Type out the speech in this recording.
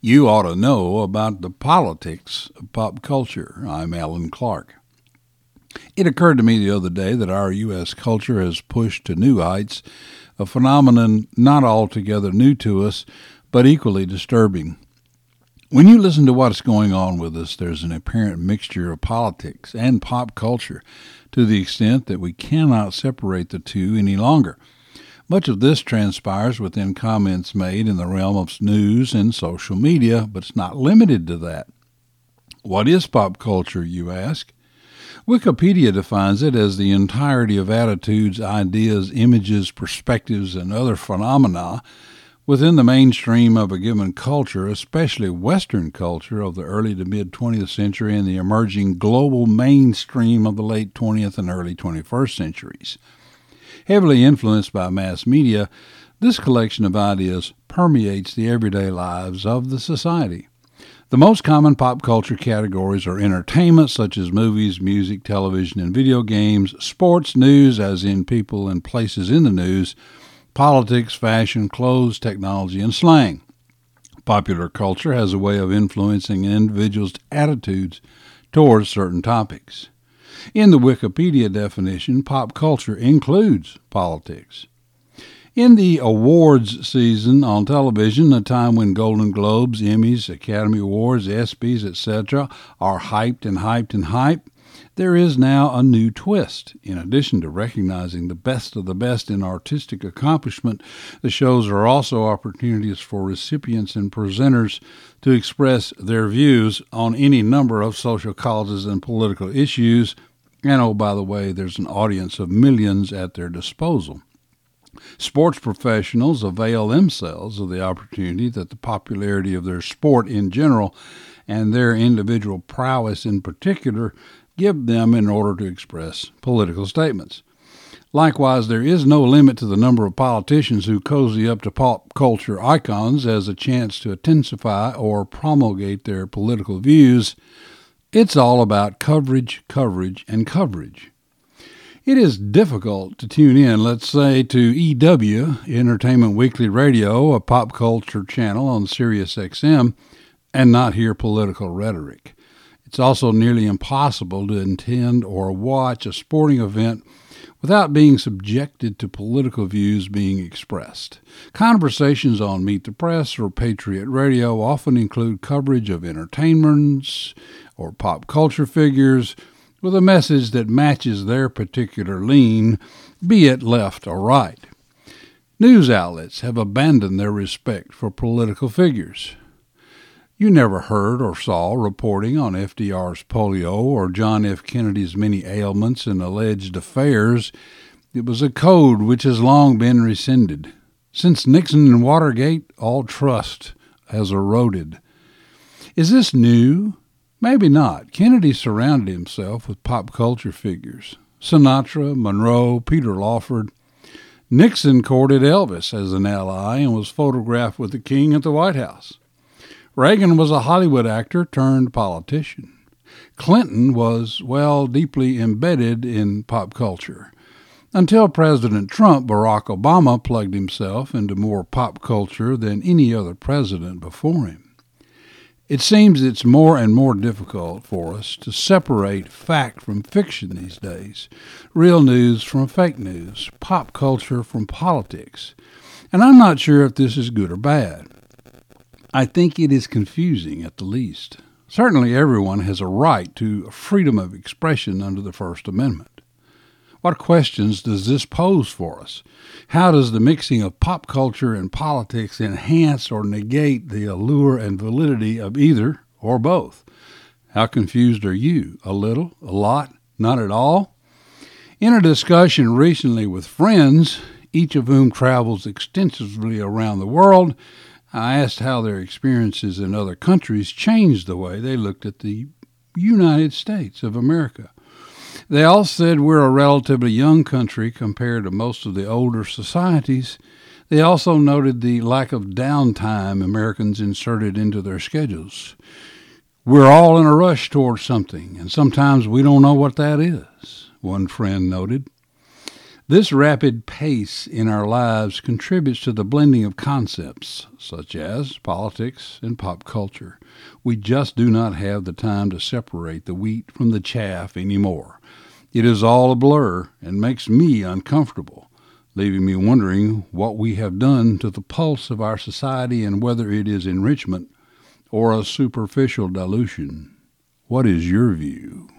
You ought to know about the politics of pop culture. I'm Alan Clark. It occurred to me the other day that our U.S. culture has pushed to new heights a phenomenon not altogether new to us, but equally disturbing. When you listen to what's going on with us, there's an apparent mixture of politics and pop culture to the extent that we cannot separate the two any longer. Much of this transpires within comments made in the realm of news and social media, but it's not limited to that. What is pop culture, you ask? Wikipedia defines it as the entirety of attitudes, ideas, images, perspectives, and other phenomena within the mainstream of a given culture, especially Western culture of the early to mid 20th century and the emerging global mainstream of the late 20th and early 21st centuries. Heavily influenced by mass media, this collection of ideas permeates the everyday lives of the society. The most common pop culture categories are entertainment, such as movies, music, television, and video games, sports, news, as in people and places in the news, politics, fashion, clothes, technology, and slang. Popular culture has a way of influencing an individual's attitudes towards certain topics. In the Wikipedia definition, pop culture includes politics. In the awards season on television, a time when Golden Globes, Emmys, Academy Awards, ESPYs, etc., are hyped and hyped and hyped, there is now a new twist. In addition to recognizing the best of the best in artistic accomplishment, the shows are also opportunities for recipients and presenters to express their views on any number of social causes and political issues. And oh, by the way, there's an audience of millions at their disposal. Sports professionals avail themselves of the opportunity that the popularity of their sport in general and their individual prowess in particular give them in order to express political statements. Likewise, there is no limit to the number of politicians who cozy up to pop culture icons as a chance to intensify or promulgate their political views. It's all about coverage, coverage, and coverage. It is difficult to tune in, let's say, to EW, Entertainment Weekly Radio, a pop culture channel on Sirius XM, and not hear political rhetoric. It's also nearly impossible to attend or watch a sporting event without being subjected to political views being expressed. Conversations on Meet the Press or Patriot Radio often include coverage of entertainments or pop culture figures with a message that matches their particular lean, be it left or right. News outlets have abandoned their respect for political figures. You never heard or saw reporting on FDR's polio or John F. Kennedy's many ailments and alleged affairs. It was a code which has long been rescinded. Since Nixon and Watergate, all trust has eroded. Is this new? Maybe not. Kennedy surrounded himself with pop culture figures Sinatra, Monroe, Peter Lawford. Nixon courted Elvis as an ally and was photographed with the king at the White House. Reagan was a Hollywood actor turned politician. Clinton was, well, deeply embedded in pop culture. Until President Trump, Barack Obama plugged himself into more pop culture than any other president before him. It seems it's more and more difficult for us to separate fact from fiction these days, real news from fake news, pop culture from politics. And I'm not sure if this is good or bad. I think it is confusing at the least. Certainly, everyone has a right to freedom of expression under the First Amendment. What questions does this pose for us? How does the mixing of pop culture and politics enhance or negate the allure and validity of either or both? How confused are you? A little? A lot? Not at all? In a discussion recently with friends, each of whom travels extensively around the world, I asked how their experiences in other countries changed the way they looked at the United States of America. They all said we're a relatively young country compared to most of the older societies. They also noted the lack of downtime Americans inserted into their schedules. We're all in a rush towards something, and sometimes we don't know what that is, one friend noted. This rapid pace in our lives contributes to the blending of concepts such as politics and pop culture. We just do not have the time to separate the wheat from the chaff anymore. It is all a blur and makes me uncomfortable, leaving me wondering what we have done to the pulse of our society and whether it is enrichment or a superficial dilution. What is your view?